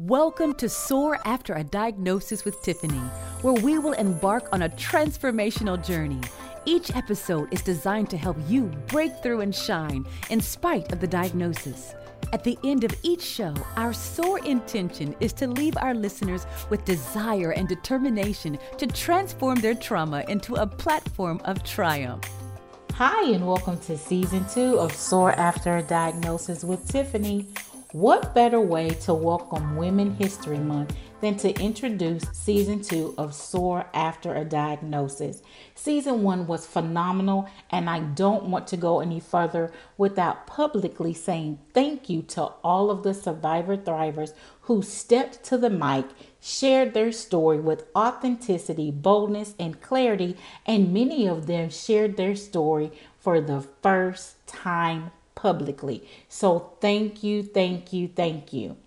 Welcome to Soar After a Diagnosis with Tiffany, where we will embark on a transformational journey. Each episode is designed to help you break through and shine in spite of the diagnosis. At the end of each show, our sore intention is to leave our listeners with desire and determination to transform their trauma into a platform of triumph. Hi, and welcome to season two of Soar After a Diagnosis with Tiffany. What better way to welcome Women History Month than to introduce season two of Soar After a Diagnosis? Season one was phenomenal, and I don't want to go any further without publicly saying thank you to all of the survivor thrivers who stepped to the mic, shared their story with authenticity, boldness, and clarity, and many of them shared their story for the first time publicly. So thank you, thank you, thank you.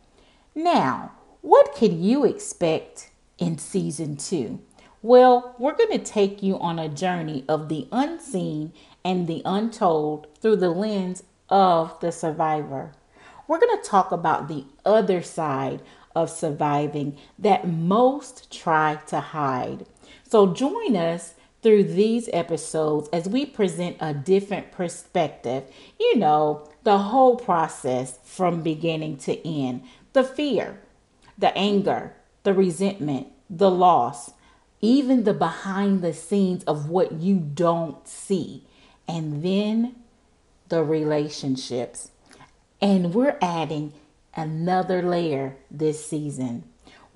Now, what can you expect in season two? Well, we're going to take you on a journey of the unseen and the untold through the lens of the survivor. We're going to talk about the other side of surviving that most try to hide. So join us through these episodes as we present a different perspective. You know, the whole process from beginning to end the fear, the anger, the resentment, the loss, even the behind the scenes of what you don't see, and then the relationships. And we're adding another layer this season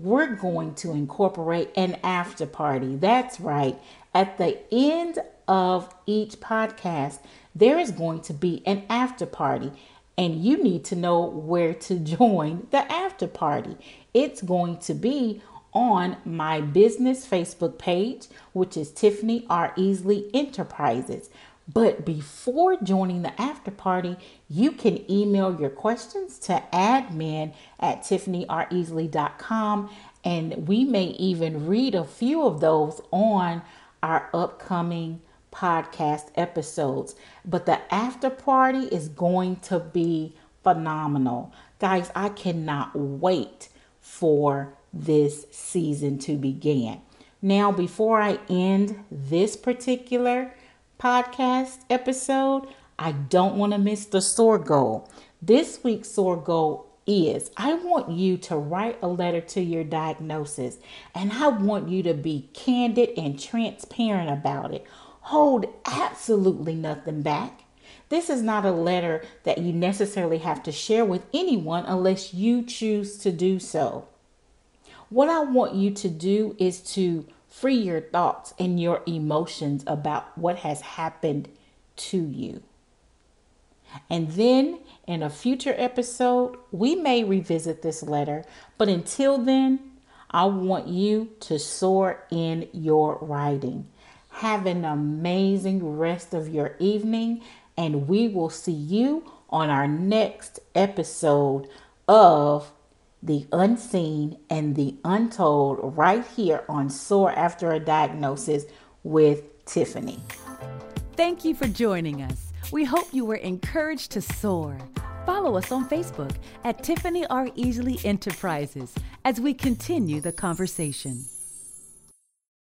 we're going to incorporate an after party. That's right. At the end of each podcast, there is going to be an after party, and you need to know where to join the after party. It's going to be on my business Facebook page, which is Tiffany R. Easley Enterprises. But before joining the after party, you can email your questions to admin at tiffanyreasley.com and we may even read a few of those on our upcoming podcast episodes. But the after party is going to be phenomenal. Guys, I cannot wait for this season to begin. Now, before I end this particular podcast episode, I don't want to miss the SOAR goal. This week's SOAR goal is I want you to write a letter to your diagnosis and I want you to be candid and transparent about it. Hold absolutely nothing back. This is not a letter that you necessarily have to share with anyone unless you choose to do so. What I want you to do is to free your thoughts and your emotions about what has happened to you. And then in a future episode, we may revisit this letter, but until then, I want you to soar in your writing. Have an amazing rest of your evening, and we will see you on our next episode of the unseen and the untold right here on Soar After a Diagnosis with Tiffany. Thank you for joining us. We hope you were encouraged to soar. Follow us on Facebook at Tiffany R. Easley Enterprises as we continue the conversation.